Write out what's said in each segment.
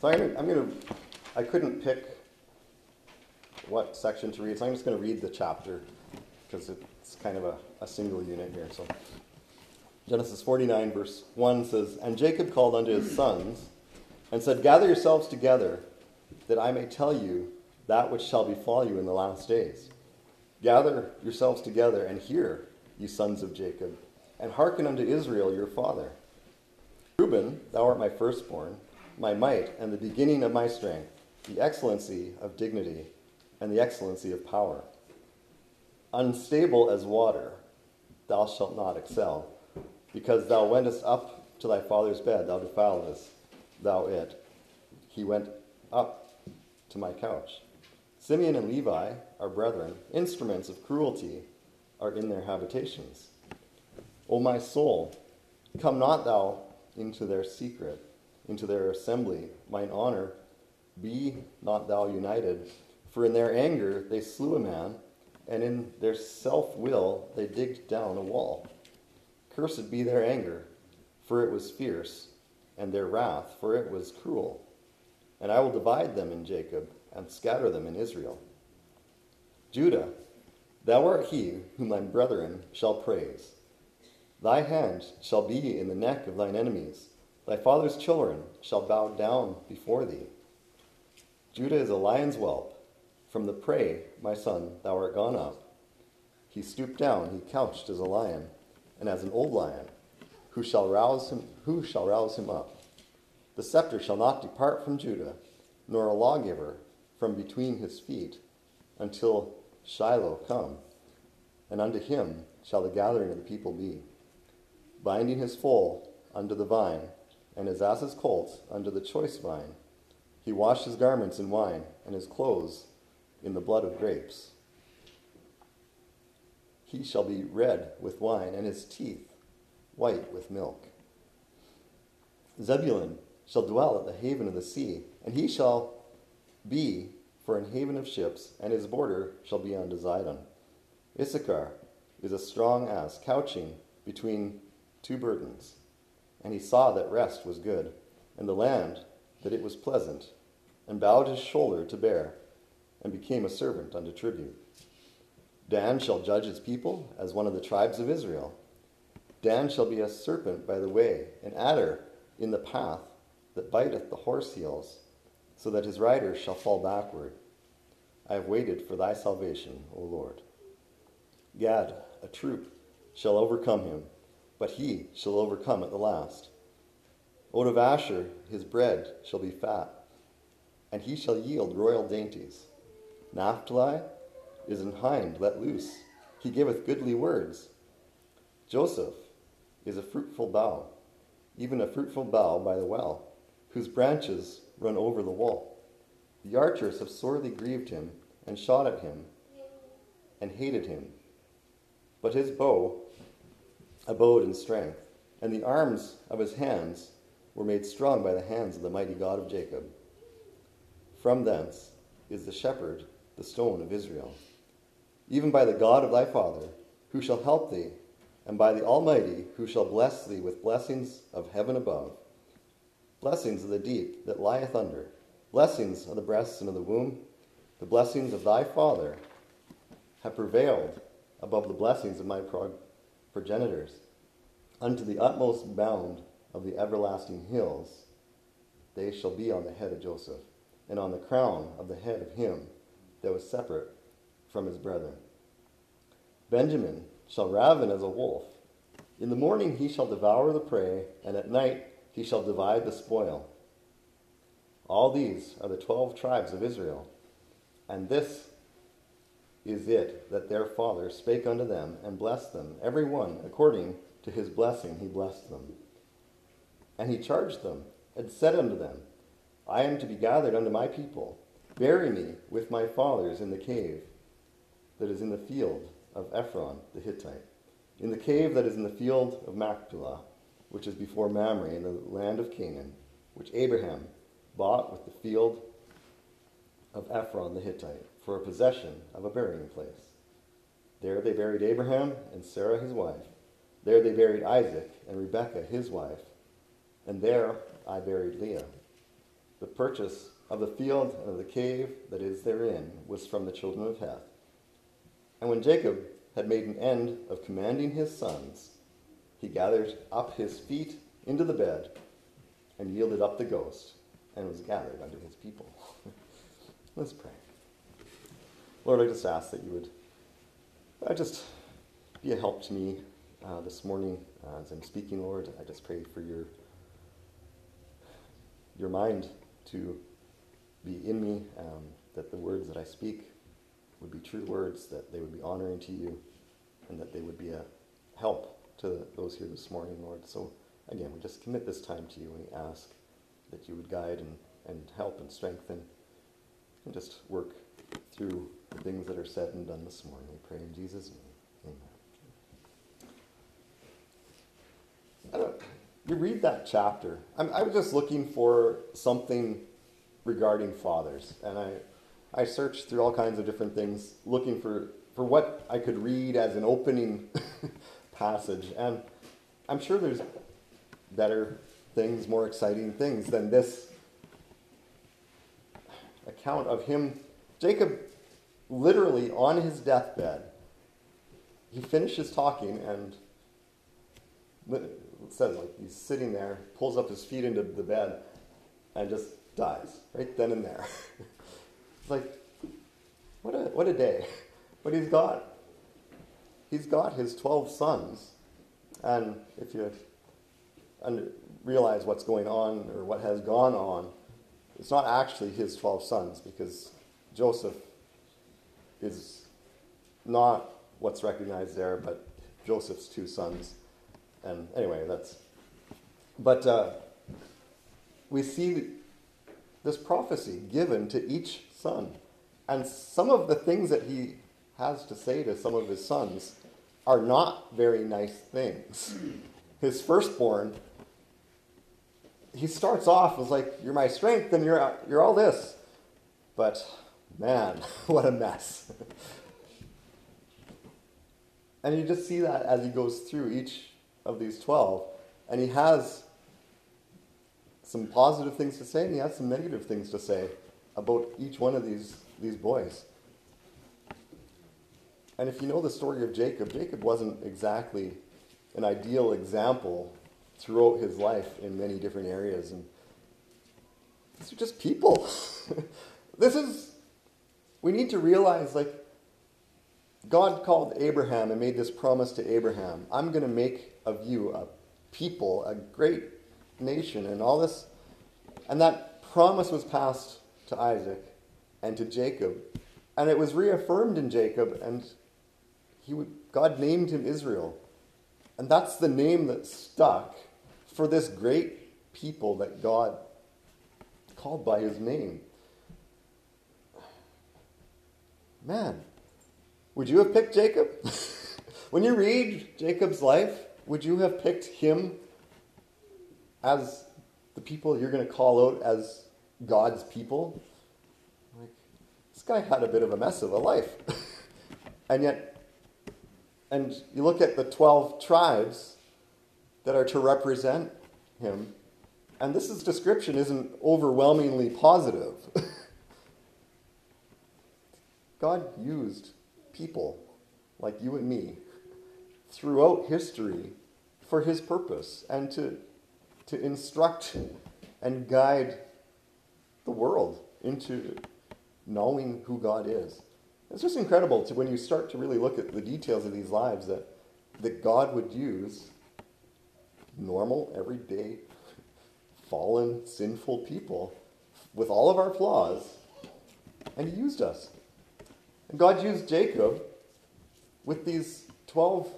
So I'm gonna, I'm gonna, I couldn't pick what section to read, so I'm just gonna read the chapter because it's kind of a, a single unit here. So Genesis 49, verse 1 says, And Jacob called unto his sons and said, Gather yourselves together, that I may tell you that which shall befall you in the last days. Gather yourselves together and hear, ye sons of Jacob, and hearken unto Israel your father. Reuben, thou art my firstborn, my might, and the beginning of my strength, the excellency of dignity, and the excellency of power. Unstable as water, thou shalt not excel, because thou wentest up to thy father's bed, thou defiledest thou it. He went up to my couch. Simeon and Levi are brethren, instruments of cruelty are in their habitations. O my soul, come not thou into their secret, into their assembly, mine honor, be not thou united. For in their anger they slew a man, and in their self will they digged down a wall. Cursed be their anger, for it was fierce, and their wrath, for it was cruel. And I will divide them in Jacob, and scatter them in Israel. Judah, thou art he whom thy brethren shall praise. Thy hand shall be in the neck of thine enemies. Thy father's children shall bow down before thee. Judah is a lion's whelp. From the prey, my son, thou art gone up. He stooped down, he couched as a lion, and as an old lion. Who shall rouse him, who shall rouse him up? The scepter shall not depart from Judah, nor a lawgiver from between his feet, until Shiloh come, and unto him shall the gathering of the people be. Binding his foal under the vine, and his ass's colt under the choice vine. He washed his garments in wine, and his clothes in the blood of grapes. He shall be red with wine, and his teeth white with milk. Zebulun shall dwell at the haven of the sea, and he shall be for an haven of ships, and his border shall be unto Zidon. Issachar is a strong ass, couching between two burdens. And he saw that rest was good, and the land that it was pleasant, and bowed his shoulder to bear, and became a servant unto tribute. Dan shall judge his people as one of the tribes of Israel. Dan shall be a serpent by the way, an adder in the path that biteth the horse heels so that his riders shall fall backward. I have waited for thy salvation, O Lord. Gad, a troop, shall overcome him, but he shall overcome at the last. Out of Asher his bread shall be fat, and he shall yield royal dainties. Naphtali is an hind let loose, he giveth goodly words. Joseph is a fruitful bough, even a fruitful bough by the well, whose branches run over the wall. The archers have sorely grieved him, and shot at him, and hated him. But his bow abode in strength, and the arms of his hands were made strong by the hands of the mighty God of Jacob. From thence is the shepherd, the stone of Israel. Even by the God of thy father, who shall help thee, and by the Almighty, who shall bless thee with blessings of heaven above blessings of the deep that lieth under, blessings of the breasts and of the womb, the blessings of thy father have prevailed above the blessings of my progenitors, unto the utmost bound of the everlasting hills. They shall be on the head of Joseph, and on the crown of the head of him that was separate from his brethren. Benjamin shall raven as a wolf. In the morning he shall devour the prey, and at night he shall divide the spoil. All these are the twelve tribes of Israel. And this is it that their father spake unto them and blessed them, every one according to his blessing he blessed them. And he charged them and said unto them, I am to be gathered unto my people. Bury me with my fathers in the cave that is in the field of Ephron the Hittite, in the cave that is in the field of Machpelah which is before Mamre in the land of Canaan, which Abraham bought with the field of Ephron the Hittite for a possession of a burying place. There they buried Abraham and Sarah his wife. There they buried Isaac and Rebekah his wife. And there I buried Leah. The purchase of the field and of the cave that is therein was from the children of Heth. And when Jacob had made an end of commanding his sons, he gathered up his feet into the bed and yielded up the ghost and was gathered unto his people. Let's pray. Lord, I just ask that you would I just be a help to me uh, this morning uh, as I'm speaking, Lord. I just pray for your your mind to be in me, um, that the words that I speak would be true words, that they would be honoring to you, and that they would be a help to those here this morning, Lord. So again, we just commit this time to you and we ask that you would guide and, and help and strengthen and just work through the things that are said and done this morning. We pray in Jesus' name. Amen. You read that chapter. I'm, I was just looking for something regarding fathers, and I, I searched through all kinds of different things, looking for, for what I could read as an opening passage. And I'm sure there's better things, more exciting things than this account of him. Jacob, literally on his deathbed, he finishes talking and says like he's sitting there, pulls up his feet into the bed, and just dies right then and there. it's like, what a what a day! But he's got he's got his twelve sons, and if you realize what's going on or what has gone on, it's not actually his 12 sons because Joseph is not what's recognized there, but Joseph's two sons. And anyway, that's. But uh, we see this prophecy given to each son. And some of the things that he has to say to some of his sons are not very nice things. His firstborn he starts off as like, You're my strength and you're, you're all this. But man, what a mess. and you just see that as he goes through each of these 12. And he has some positive things to say and he has some negative things to say about each one of these, these boys. And if you know the story of Jacob, Jacob wasn't exactly an ideal example throughout his life in many different areas. And these are just people. this is, we need to realize like, God called Abraham and made this promise to Abraham I'm going to make of you a people, a great nation, and all this. And that promise was passed to Isaac and to Jacob. And it was reaffirmed in Jacob, and he would, God named him Israel. And that's the name that stuck for this great people that God called by his name. Man, would you have picked Jacob? when you read Jacob's life, would you have picked him as the people you're going to call out as God's people? Like, this guy had a bit of a mess of a life. and yet, and you look at the 12 tribes that are to represent him. And this is, description isn't overwhelmingly positive. God used people like you and me throughout history for his purpose and to, to instruct and guide the world into knowing who God is. It's just incredible to when you start to really look at the details of these lives that, that God would use normal, everyday, fallen, sinful people with all of our flaws, and He used us. And God used Jacob with these 12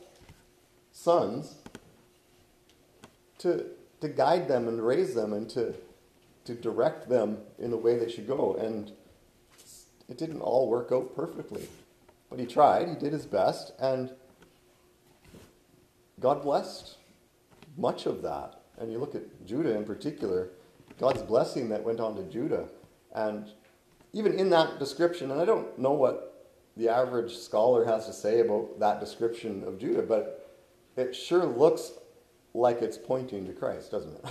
sons to, to guide them and raise them and to, to direct them in the way they should go. And it didn't all work out perfectly. But he tried, he did his best, and God blessed much of that. And you look at Judah in particular, God's blessing that went on to Judah. And even in that description, and I don't know what the average scholar has to say about that description of Judah, but it sure looks like it's pointing to Christ, doesn't it?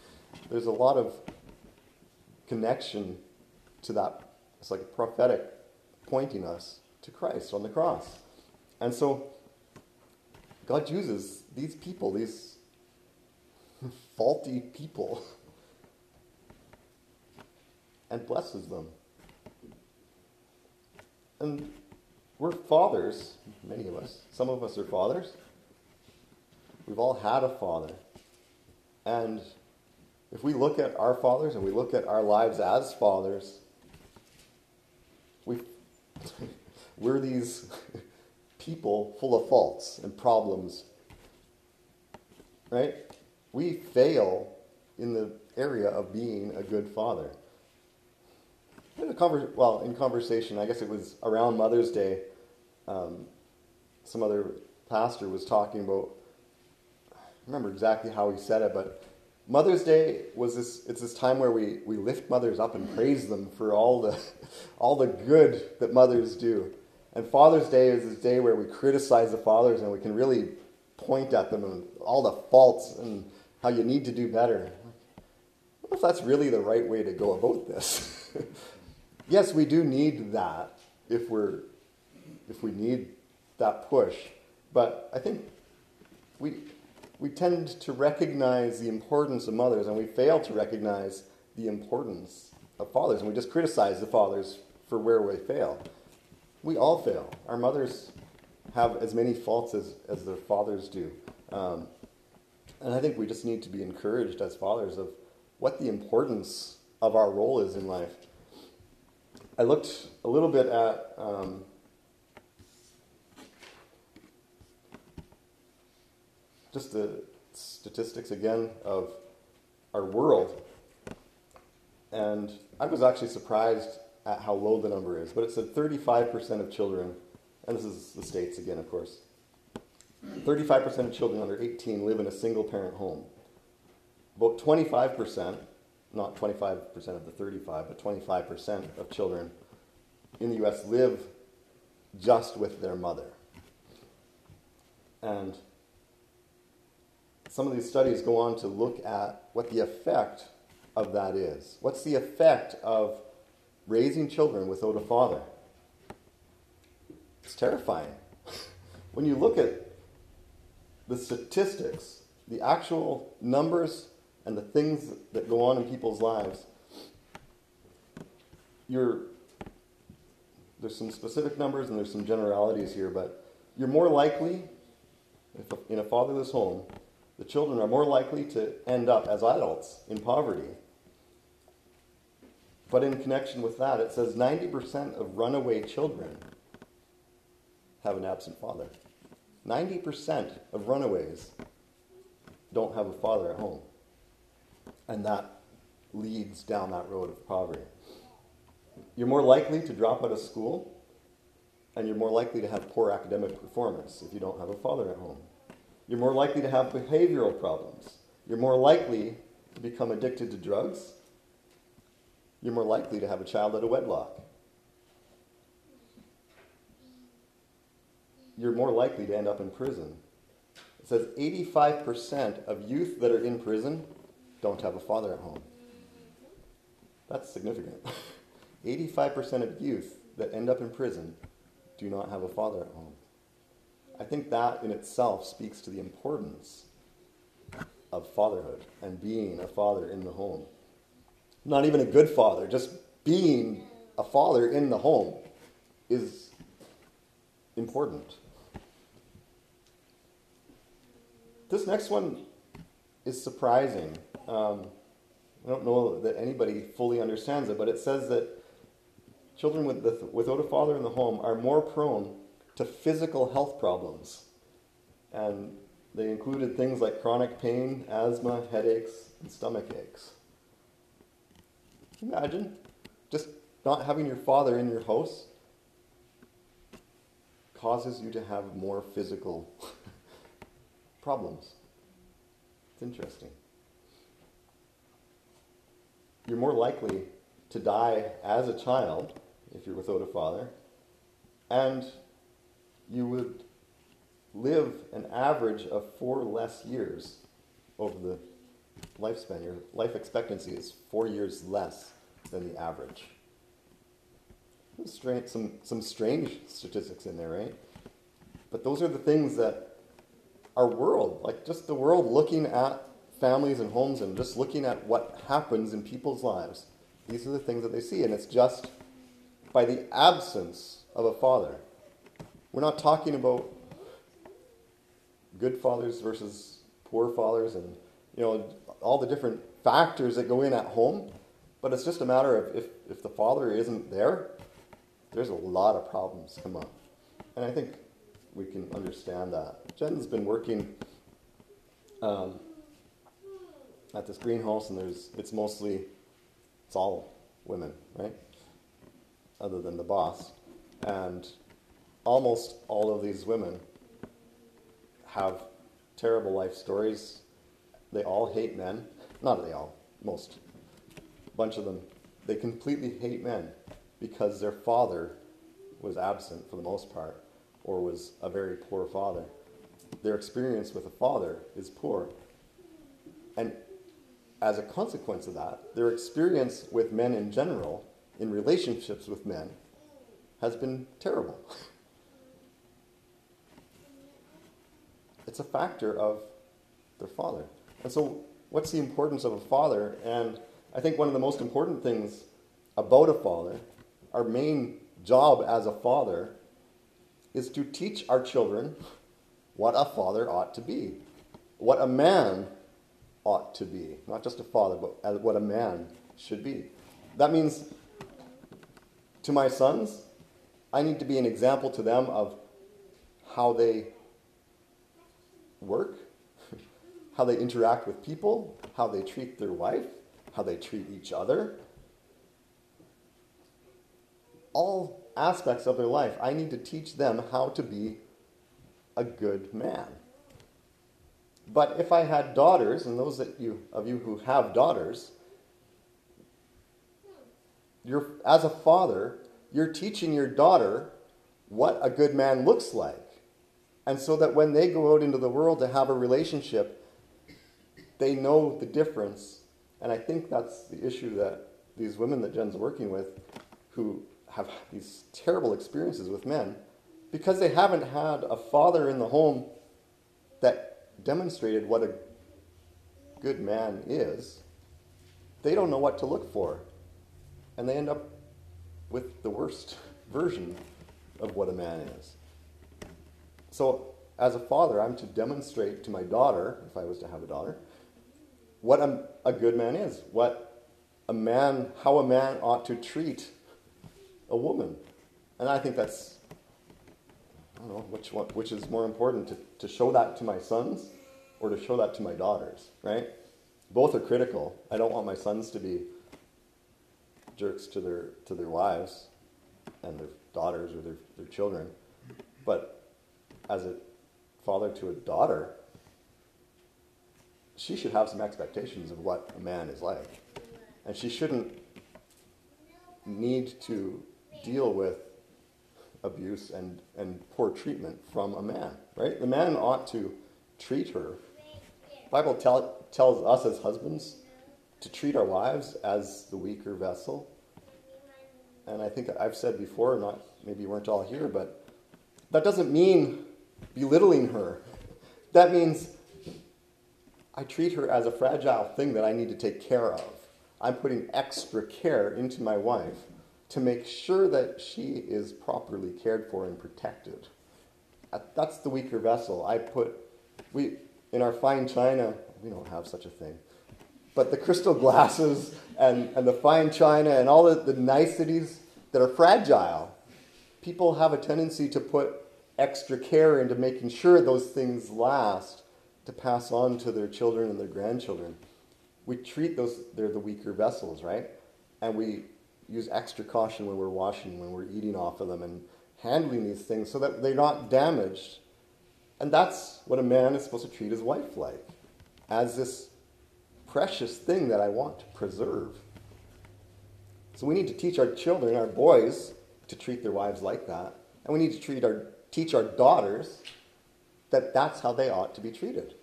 There's a lot of connection to that. It's like prophetic pointing us to Christ on the cross. And so God uses these people, these faulty people, and blesses them. And we're fathers, many of us. Some of us are fathers. We've all had a father. And if we look at our fathers and we look at our lives as fathers, we we're these people full of faults and problems. Right? We fail in the area of being a good father. In conver- well, in conversation, I guess it was around Mother's Day, um, some other pastor was talking about, I remember exactly how he said it, but Mother's Day was this, it's this time where we, we lift mothers up and praise them for all the, all the good that mothers do. And Father's Day is this day where we criticize the fathers and we can really point at them and all the faults and how you need to do better. I don't know if that's really the right way to go about this. yes, we do need that if we're if we need that push. But I think we we tend to recognize the importance of mothers and we fail to recognize the importance of fathers and we just criticize the fathers for where we fail. We all fail. Our mothers have as many faults as, as their fathers do. Um, and I think we just need to be encouraged as fathers of what the importance of our role is in life. I looked a little bit at um, just the statistics again of our world. And I was actually surprised at how low the number is, but it said 35% of children, and this is the States again, of course, 35% of children under 18 live in a single parent home. About 25%, not 25% of the 35, but 25% of children in the US live just with their mother. And some of these studies go on to look at what the effect of that is. What's the effect of raising children without a father. It's terrifying. when you look at the statistics, the actual numbers, and the things that go on in people's lives, you're, there's some specific numbers and there's some generalities here, but you're more likely, if a, in a fatherless home, the children are more likely to end up as adults in poverty but in connection with that, it says 90% of runaway children have an absent father. 90% of runaways don't have a father at home. And that leads down that road of poverty. You're more likely to drop out of school, and you're more likely to have poor academic performance if you don't have a father at home. You're more likely to have behavioral problems. You're more likely to become addicted to drugs you're more likely to have a child out of wedlock. You're more likely to end up in prison. It says 85% of youth that are in prison don't have a father at home. That's significant. 85% of youth that end up in prison do not have a father at home. I think that in itself speaks to the importance of fatherhood and being a father in the home not even a good father, just being a father in the home is important. This next one is surprising. Um, I don't know that anybody fully understands it, but it says that children with the, without a father in the home are more prone to physical health problems. And they included things like chronic pain, asthma, headaches, and stomach aches. Imagine just not having your father in your house causes you to have more physical problems. It's interesting. You're more likely to die as a child if you're without a father, and you would live an average of four less years over the lifespan. Your life expectancy is four years less than the average. Strange, some, some strange statistics in there, right? But those are the things that our world, like just the world looking at families and homes and just looking at what happens in people's lives, these are the things that they see. And it's just by the absence of a father. We're not talking about good fathers versus poor fathers and you know all the different factors that go in at home but it's just a matter of if, if the father isn't there there's a lot of problems come up and i think we can understand that jen's been working um, at this greenhouse and there's it's mostly it's all women right other than the boss and almost all of these women have terrible life stories. They all hate men. Not they all, most. A bunch of them. They completely hate men because their father was absent for the most part or was a very poor father. Their experience with a father is poor. And as a consequence of that, their experience with men in general, in relationships with men, has been terrible. it's a factor of their father. And so, what's the importance of a father? And I think one of the most important things about a father, our main job as a father, is to teach our children what a father ought to be, what a man ought to be. Not just a father, but what a man should be. That means to my sons, I need to be an example to them of how they work, how they interact with people, how they treat their wife, how they treat each other. All aspects of their life, I need to teach them how to be a good man. But if I had daughters, and those that you, of you who have daughters, you're, as a father, you're teaching your daughter what a good man looks like. And so that when they go out into the world to have a relationship, they know the difference. And I think that's the issue that these women that Jen's working with, who have these terrible experiences with men, because they haven't had a father in the home that demonstrated what a good man is, they don't know what to look for. And they end up with the worst version of what a man is. So, as a father, I'm to demonstrate to my daughter, if I was to have a daughter, what a, a good man is, what a man, how a man ought to treat a woman. And I think that's, I don't know, which, one, which is more important, to, to show that to my sons or to show that to my daughters, right? Both are critical. I don't want my sons to be jerks to their, to their wives and their daughters or their, their children. But as a father to a daughter, she should have some expectations of what a man is like. And she shouldn't need to deal with abuse and, and poor treatment from a man, right? The man ought to treat her. The Bible tell, tells us as husbands to treat our wives as the weaker vessel. And I think I've said before, not maybe you weren't all here, but that doesn't mean belittling her. That means I treat her as a fragile thing that I need to take care of. I'm putting extra care into my wife to make sure that she is properly cared for and protected. Uh, that's the weaker vessel. I put, we, in our fine china, we don't have such a thing, but the crystal glasses and, and the fine china and all the, the niceties that are fragile, people have a tendency to put extra care into making sure those things last to pass on to their children and their grandchildren. We treat those, they're the weaker vessels, right? And we use extra caution when we're washing, when we're eating off of them, and handling these things so that they're not damaged. And that's what a man is supposed to treat his wife like as this precious thing that I want to preserve. So we need to teach our children, our boys, to treat their wives like that. And we need to treat our teach our daughters that that's how they ought to be treated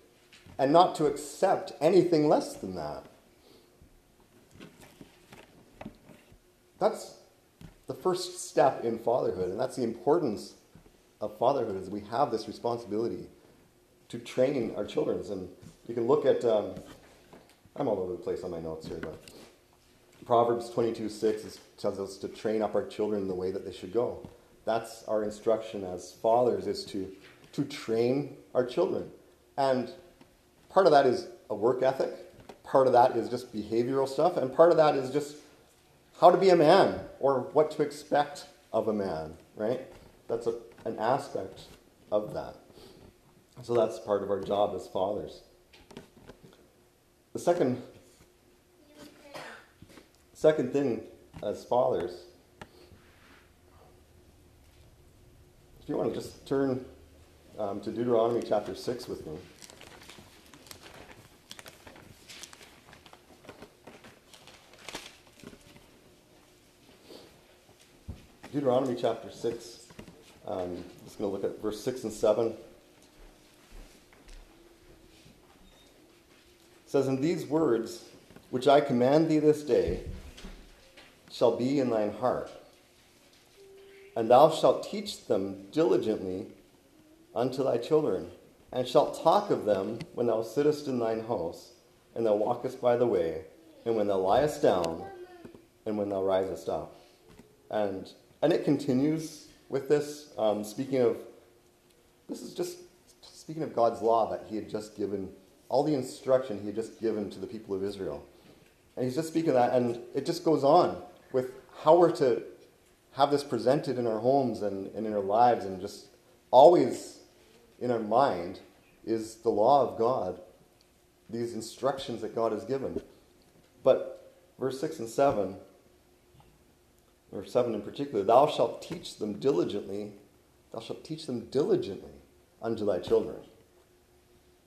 and not to accept anything less than that. That's the first step in fatherhood, and that's the importance of fatherhood is we have this responsibility to train our children. And you can look at, um, I'm all over the place on my notes here, but Proverbs 22 6 is, tells us to train up our children the way that they should go. That's our instruction as fathers is to, to train our children. And part of that is a work ethic, part of that is just behavioral stuff, and part of that is just how to be a man or what to expect of a man, right? That's a, an aspect of that. So that's part of our job as fathers. The second second thing as fathers, if you want to just turn um, to Deuteronomy chapter 6 with me. Deuteronomy chapter 6. Um, just going to look at verse 6 and 7. It says, And these words, which I command thee this day, shall be in thine heart, and thou shalt teach them diligently unto thy children, and shalt talk of them when thou sittest in thine house, and thou walkest by the way, and when thou liest down, and when thou risest up. And and it continues with this, um, speaking of, this is just speaking of God's law that he had just given, all the instruction he had just given to the people of Israel. And he's just speaking of that, and it just goes on with how we're to have this presented in our homes and, and in our lives, and just always in our mind is the law of God, these instructions that God has given. But verse 6 and 7 or 7 in particular, thou shalt teach them diligently, thou shalt teach them diligently unto thy children,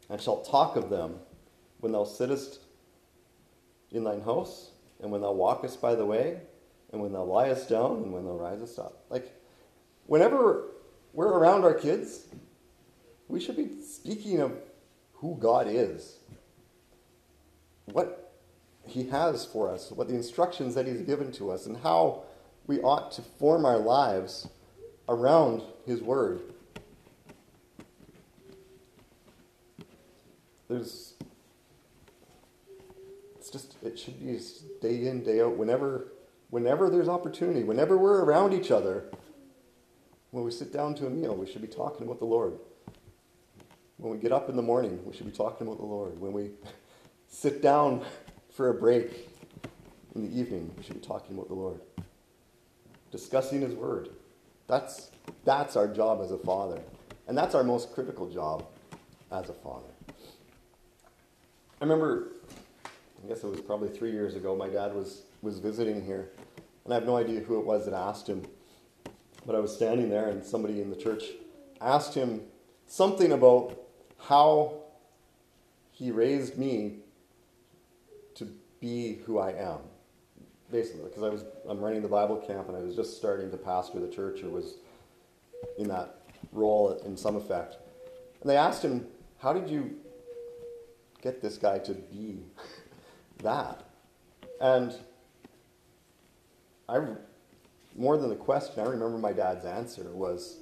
and shalt talk of them when thou sittest in thine house, and when thou walkest by the way, and when thou liest down, and when thou risest up. Like, whenever we're around our kids, we should be speaking of who God is, what He has for us, what the instructions that He's given to us, and how we ought to form our lives around His Word. There's, it's just, it should be day in, day out, whenever, whenever there's opportunity, whenever we're around each other, when we sit down to a meal, we should be talking about the Lord. When we get up in the morning, we should be talking about the Lord. When we sit down for a break in the evening, we should be talking about the Lord discussing His Word. That's, that's our job as a father. And that's our most critical job as a father. I remember, I guess it was probably three years ago, my dad was, was visiting here. And I have no idea who it was that asked him. But I was standing there, and somebody in the church asked him something about how he raised me to be who I am basically, because I was I'm running the Bible camp and I was just starting to pastor the church or was in that role in some effect. And they asked him, "How did you get this guy to be that?" And I more than the question, I remember my dad's answer was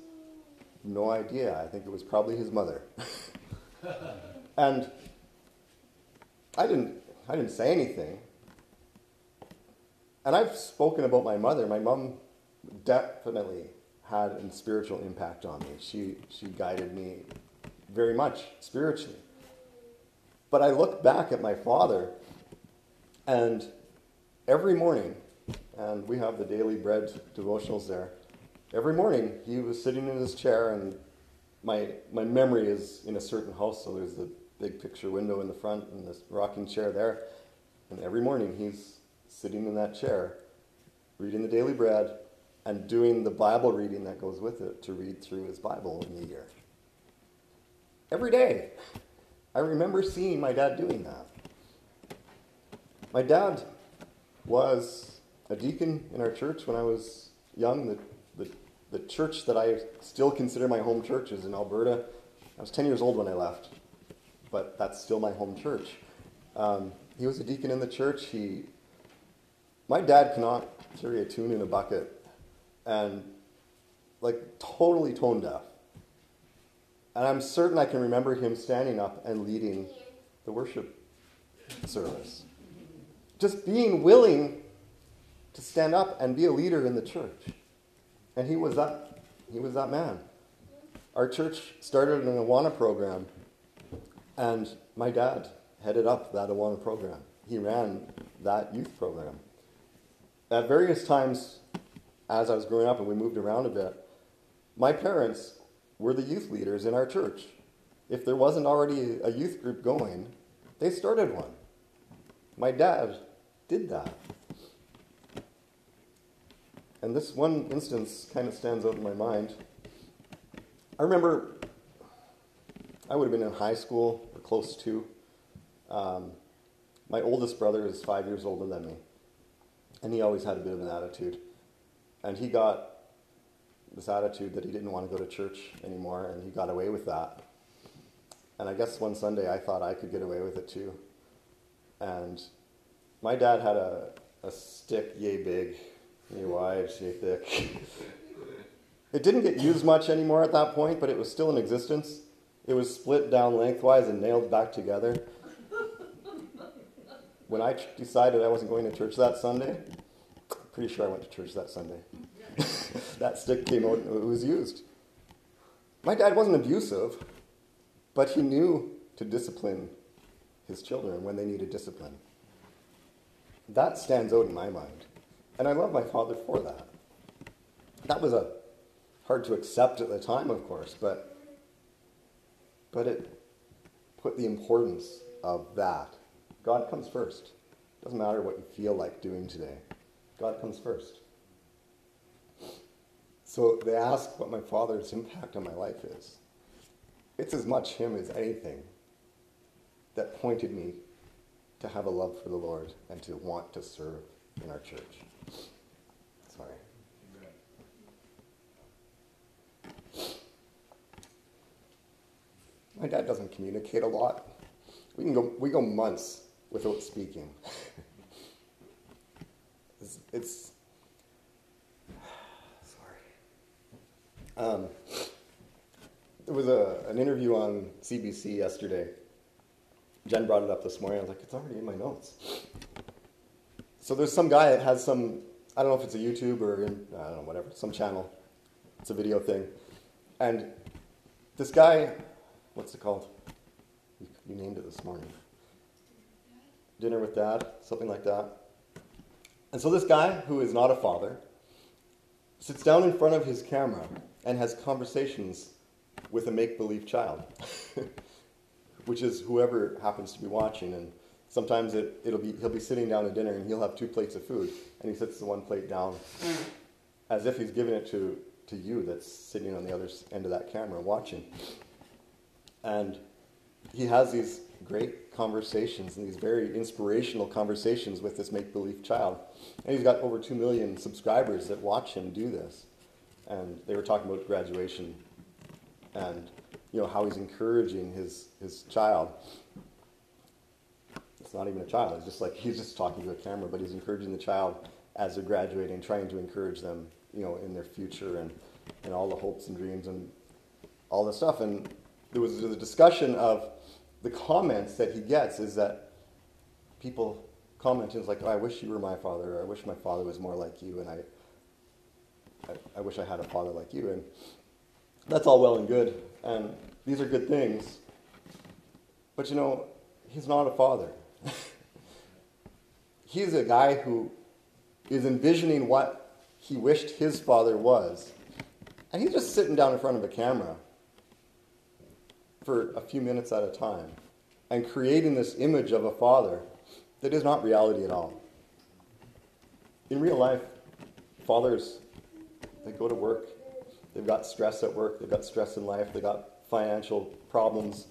no idea. I think it was probably his mother. and I didn't I didn't say anything and I've spoken about my mother. My mom definitely had a spiritual impact on me. She, she guided me very much spiritually. But I look back at my father, and every morning, and we have the daily bread devotionals there, every morning he was sitting in his chair, and my, my memory is in a certain house, so there's the big picture window in the front and this rocking chair there. And every morning he's sitting in that chair, reading the daily bread, and doing the Bible reading that goes with it to read through his Bible in the year. Every day. I remember seeing my dad doing that. My dad was a deacon in our church when I was young. The, the, the church that I still consider my home church is in Alberta. I was 10 years old when I left, but that's still my home church. Um, he was a deacon in the church. He my dad cannot carry a tune in a bucket, and like totally tone deaf. And I'm certain I can remember him standing up and leading the worship service. Just being willing to stand up and be a leader in the church. And he was that he was that man. Our church started an Awana program, and my dad headed up that Awana program. He ran that youth program. At various times, as I was growing up and we moved around a bit, my parents were the youth leaders in our church. If there wasn't already a youth group going, they started one. My dad did that. And this one instance kind of stands out in my mind. I remember I would have been in high school or close to. Um, my oldest brother is five years older than me, and he always had a bit of an attitude. And he got this attitude that he didn't want to go to church anymore, and he got away with that. And I guess one Sunday I thought I could get away with it too. And my dad had a, a stick yay big, yay wide, yay thick. it didn't get used much anymore at that point, but it was still in existence. It was split down lengthwise and nailed back together. When I decided I wasn't going to church that Sunday, pretty sure I went to church that Sunday. that stick came out and it was used. My dad wasn't abusive, but he knew to discipline his children when they needed discipline. That stands out in my mind. And I love my father for that. That was a hard to accept at the time, of course, but but it put the importance of that. God comes first. Doesn't matter what you feel like doing today. God comes first. So they ask what my father's impact on my life is. It's as much him as anything that pointed me to have a love for the Lord and to want to serve in our church. Sorry. My dad doesn't communicate a lot. We can go we go months without speaking. it's, it's sorry. Um, there was a, an interview on CBC yesterday Jen brought it up this morning. I was like, it's already in my notes. So there's some guy that has some, I don't know if it's a YouTube or, in, I don't know, whatever, some channel. It's a video thing. And this guy, what's it called? You, you named it this morning. Dinner with Dad, something like that. And so this guy, who is not a father, sits down in front of his camera and has conversations with a make believe child. which is whoever happens to be watching. And sometimes it, it'll be, he'll be sitting down at dinner and he'll have two plates of food, and he sets the one plate down mm. as if he's giving it to, to you that's sitting on the other end of that camera watching. And he has these great conversations and these very inspirational conversations with this make believe child. And he's got over 2 million subscribers that watch him do this. And they were talking about graduation and you know, how he's encouraging his, his child. It's not even a child, it's just like he's just talking to a camera, but he's encouraging the child as they're graduating, trying to encourage them, you know, in their future and, and all the hopes and dreams and all the stuff. And there was a discussion of the comments that he gets is that people comment and it's like, oh, I wish you were my father, or I wish my father was more like you, and I, I, I wish I had a father like you. And that's all well and good, and these are good things. But you know, he's not a father. he's a guy who is envisioning what he wished his father was. And he's just sitting down in front of a camera for a few minutes at a time and creating this image of a father that is not reality at all. In real life, fathers, they go to work, They've got stress at work, they've got stress in life, they've got financial problems,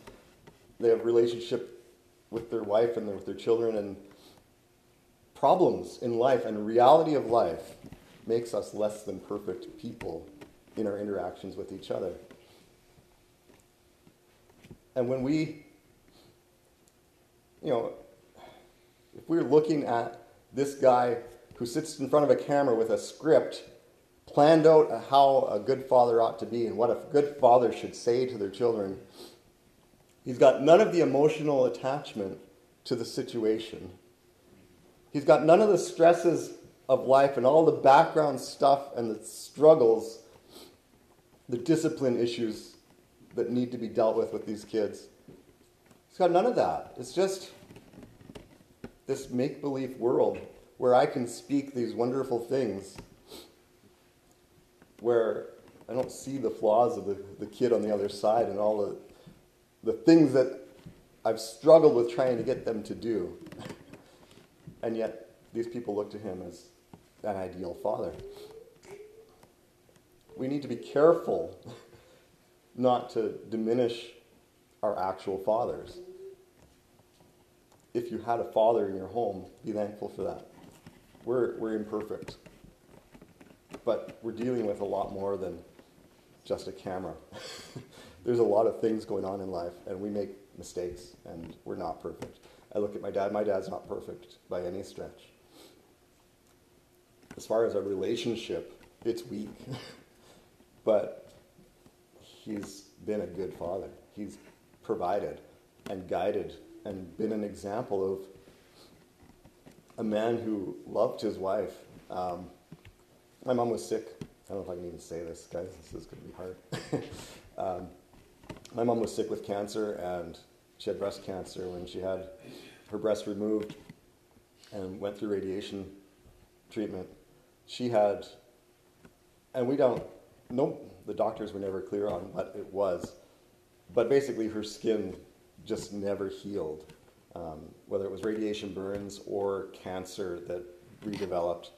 they have relationship with their wife and with their children and problems in life and reality of life makes us less than perfect people in our interactions with each other. And when we, you know, if we're looking at this guy who sits in front of a camera with a script planned out how a good father ought to be and what a good father should say to their children. He's got none of the emotional attachment to the situation. He's got none of the stresses of life and all the background stuff and the struggles, the discipline issues that need to be dealt with with these kids. He's got none of that. It's just this make believe world where I can speak these wonderful things, where I don't see the flaws of the, the kid on the other side and all the, the things that I've struggled with trying to get them to do. and yet, these people look to him as an ideal father. We need to be careful not to diminish our actual fathers. If you had a father in your home, be thankful for that. We're, we're imperfect, but we're dealing with a lot more than just a camera. There's a lot of things going on in life, and we make mistakes, and we're not perfect. I look at my dad, my dad's not perfect by any stretch. As far as our relationship, it's weak, but he's been a good father. He's provided and guided and been an example of a man who loved his wife. Um, my mom was sick. I don't know if I can even say this, guys. This is going to be hard. um, my mom was sick with cancer, and she had breast cancer when she had her breast removed and went through radiation treatment. She had, and we don't, no, the doctors were never clear on what it was, but basically her skin just never healed um, whether it was radiation burns or cancer that redeveloped.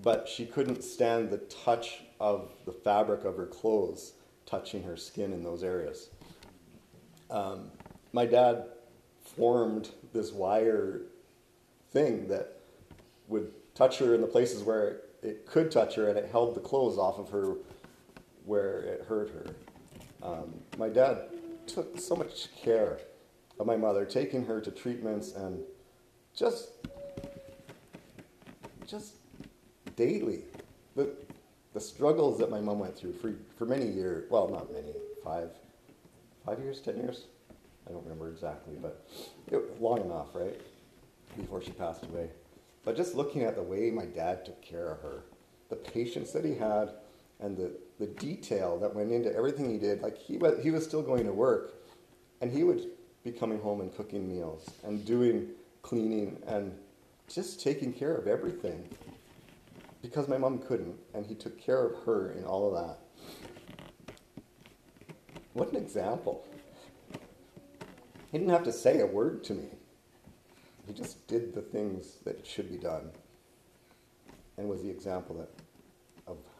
But she couldn't stand the touch of the fabric of her clothes touching her skin in those areas. Um, my dad formed this wire thing that would touch her in the places where it could touch her, and it held the clothes off of her where it hurt her. Um, my dad took so much care of my mother, taking her to treatments and just, just daily. The, the struggles that my mom went through for, for many years, well, not many, five, five years, ten years? I don't remember exactly, but it, long enough, right? Before she passed away. But just looking at the way my dad took care of her, the patience that he had, and the, the detail that went into everything he did, like he was, he was still going to work, and he would be coming home and cooking meals and doing cleaning and just taking care of everything because my mom couldn't, and he took care of her in all of that. What an example. He didn't have to say a word to me. He just did the things that should be done and was the example that,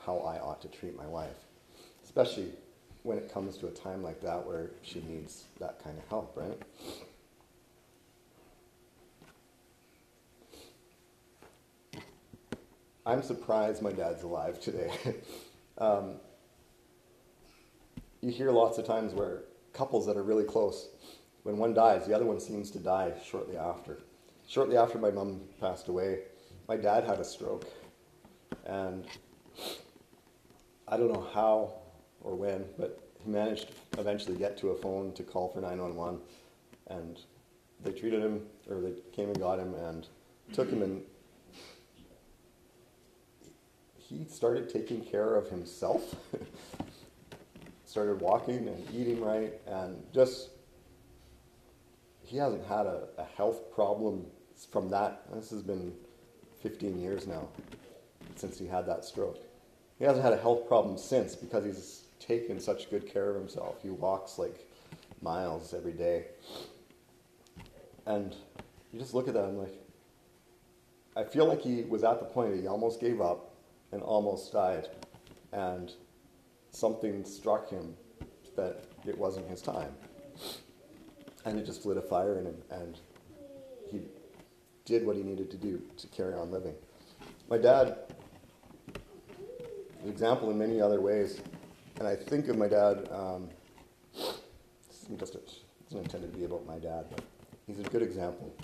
how I ought to treat my wife, especially when it comes to a time like that where she needs that kind of help, right? I'm surprised my dad's alive today. um, you hear lots of times where couples that are really close, when one dies, the other one seems to die shortly after. Shortly after my mom passed away, my dad had a stroke. And I don't know how or when, but he managed to eventually get to a phone to call for 911. And they treated him, or they came and got him and took him and he started taking care of himself. started walking and eating right and just he hasn't had a, a, health problem from that. This has been 15 years now since he had that stroke. He hasn't had a health problem since because he's taken such good care of himself. He walks like miles every day. And you just look at that and like, I feel like he was at the point that he almost gave up and almost died. And something struck him that it wasn't his time. And it just lit a fire in him, and he did what he needed to do to carry on living. My dad, an example in many other ways, and I think of my dad. Um, just a, it's not intended to be about my dad, but he's a good example.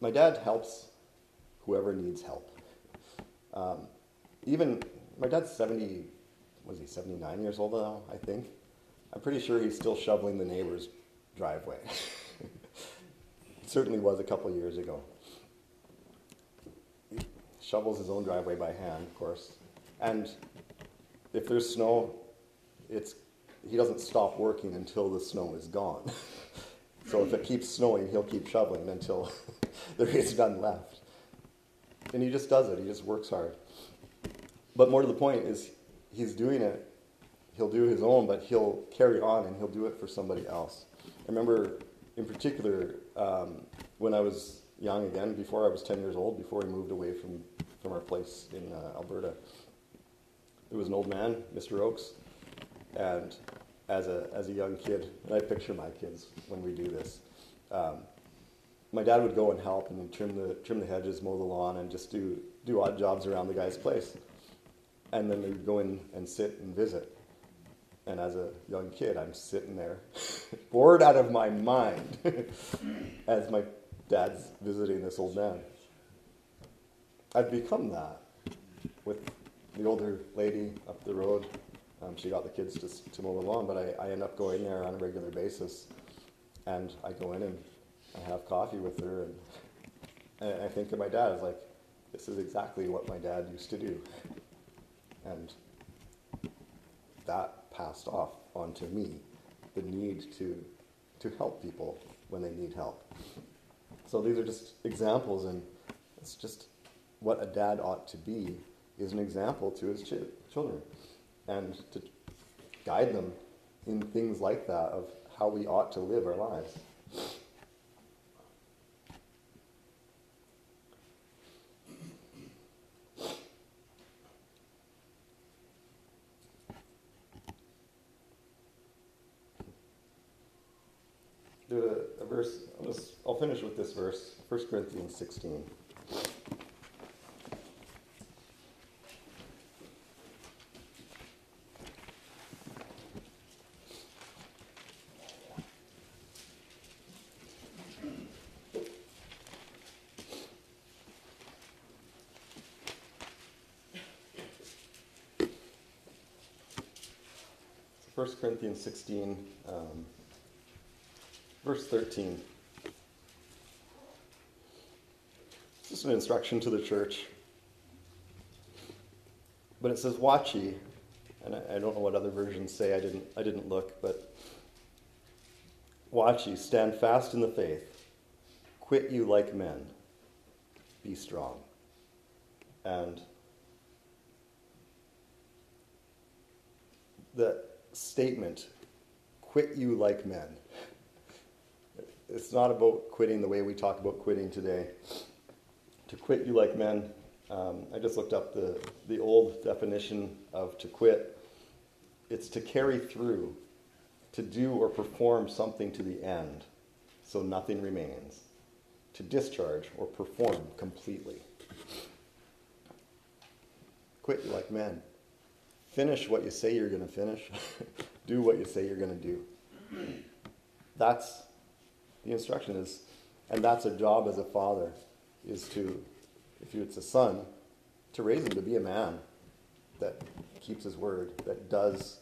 My dad helps whoever needs help. Um, even my dad's 70, was he 79 years old now, I think? I'm pretty sure he's still shoveling the neighbor's driveway. certainly was a couple years ago. Shovels his own driveway by hand, of course. And if there's snow, it's he doesn't stop working until the snow is gone. so if it keeps snowing, he'll keep shoveling until there is none left. And he just does it. He just works hard. But more to the point is he's doing it. He'll do his own, but he'll carry on and he'll do it for somebody else. I remember, in particular, um, when I was young again, before I was 10 years old, before we moved away from, from our place in uh, Alberta, there was an old man, Mr. Oakes, and as a, as a young kid, and I picture my kids when we do this, um, my dad would go and help and trim the, trim the hedges, mow the lawn, and just do, do odd jobs around the guy's place and then they would go in and sit and visit. And as a young kid, I'm sitting there, bored out of my mind, as my dad's visiting this old man. I've become that with the older lady up the road. Um, she got the kids to, to mow the lawn, but I, I end up going there on a regular basis. And I go in and I have coffee with her. And, and I think of my dad as like, this is exactly what my dad used to do. And that passed off onto me the need to, to help people when they need help. So these are just examples, and it's just what a dad ought to be is an example to his ch- children and to guide them in things like that of how we ought to live our lives. do a, a verse. I'll, just, I'll finish with this verse, 1 Corinthians 16. First Corinthians 16, um, Verse 13. This is an instruction to the church. But it says, Watch ye. And I, I don't know what other versions say, I didn't, I didn't look, but watch ye, stand fast in the faith, quit you like men, be strong. And the statement, quit you like men it's not about quitting the way we talk about quitting today. To quit you like men, um, I just looked up the, the old definition of to quit. It's to carry through, to do or perform something to the end, so nothing remains. To discharge or perform completely. Quit you like men. Finish what you say you're going to finish. do what you say you're going to do. That's the instruction is, and that's a job as a father, is to, if it's a son, to raise him to be a man that keeps his word, that does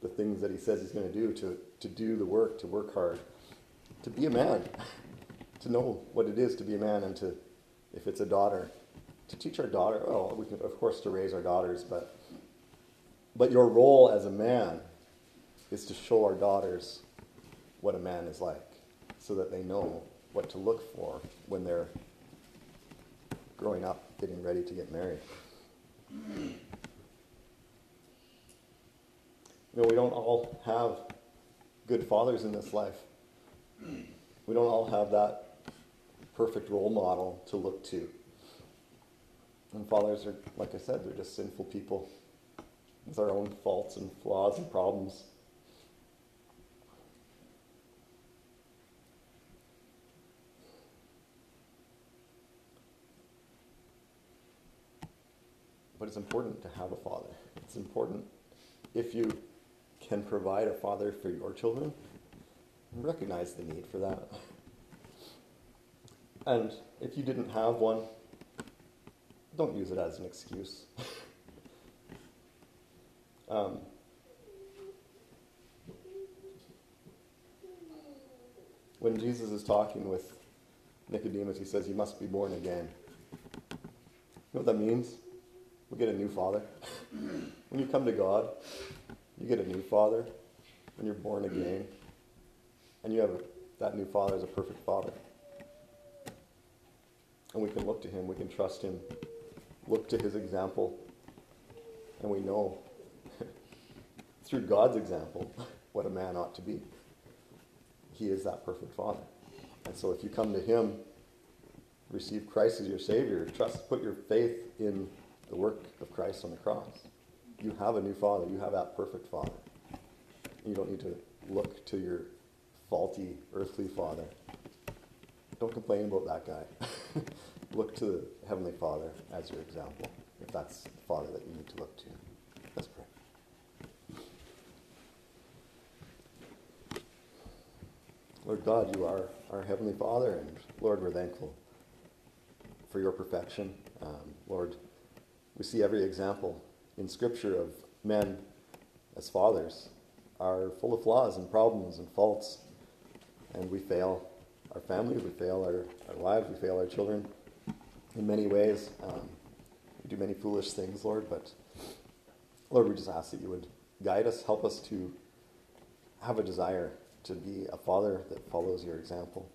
the things that he says he's going to do, to, to do the work, to work hard, to be a man, to know what it is to be a man, and to, if it's a daughter, to teach our daughter, oh, we can, of course, to raise our daughters, but, but your role as a man is to show our daughters what a man is like so that they know what to look for when they're growing up, getting ready to get married. You know, we don't all have good fathers in this life. We don't all have that perfect role model to look to. And fathers are, like I said, they're just sinful people with our own faults and flaws and problems. But it's important to have a father. It's important if you can provide a father for your children, recognize the need for that. And if you didn't have one, don't use it as an excuse. um, when Jesus is talking with Nicodemus, he says, You must be born again. You know what that means? We get a new father. when you come to God, you get a new father when you're born again. And you have a, that new father is a perfect father. And we can look to him, we can trust him, look to his example, and we know through God's example what a man ought to be. He is that perfect father. And so if you come to him, receive Christ as your Savior, trust, put your faith in the work of Christ on the cross. You have a new father. You have that perfect father. You don't need to look to your faulty earthly father. Don't complain about that guy. look to the Heavenly Father as your example, if that's the Father that you need to look to. Let's pray. Lord God, you are our Heavenly Father, and Lord, we're thankful for your perfection. Um, Lord, we see every example in Scripture of men as fathers are full of flaws and problems and faults, and we fail our families, we fail our, our wives, we fail our children in many ways. Um, we do many foolish things, Lord, but Lord, we just ask that you would guide us, help us to have a desire to be a father that follows your example.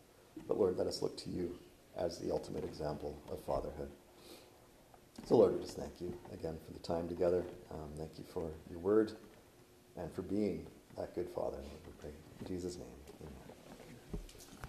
But Lord, let us look to you as the ultimate example of fatherhood. So, Lord, we just thank you again for the time together. Um, thank you for your word and for being that good father. We pray in Jesus' name.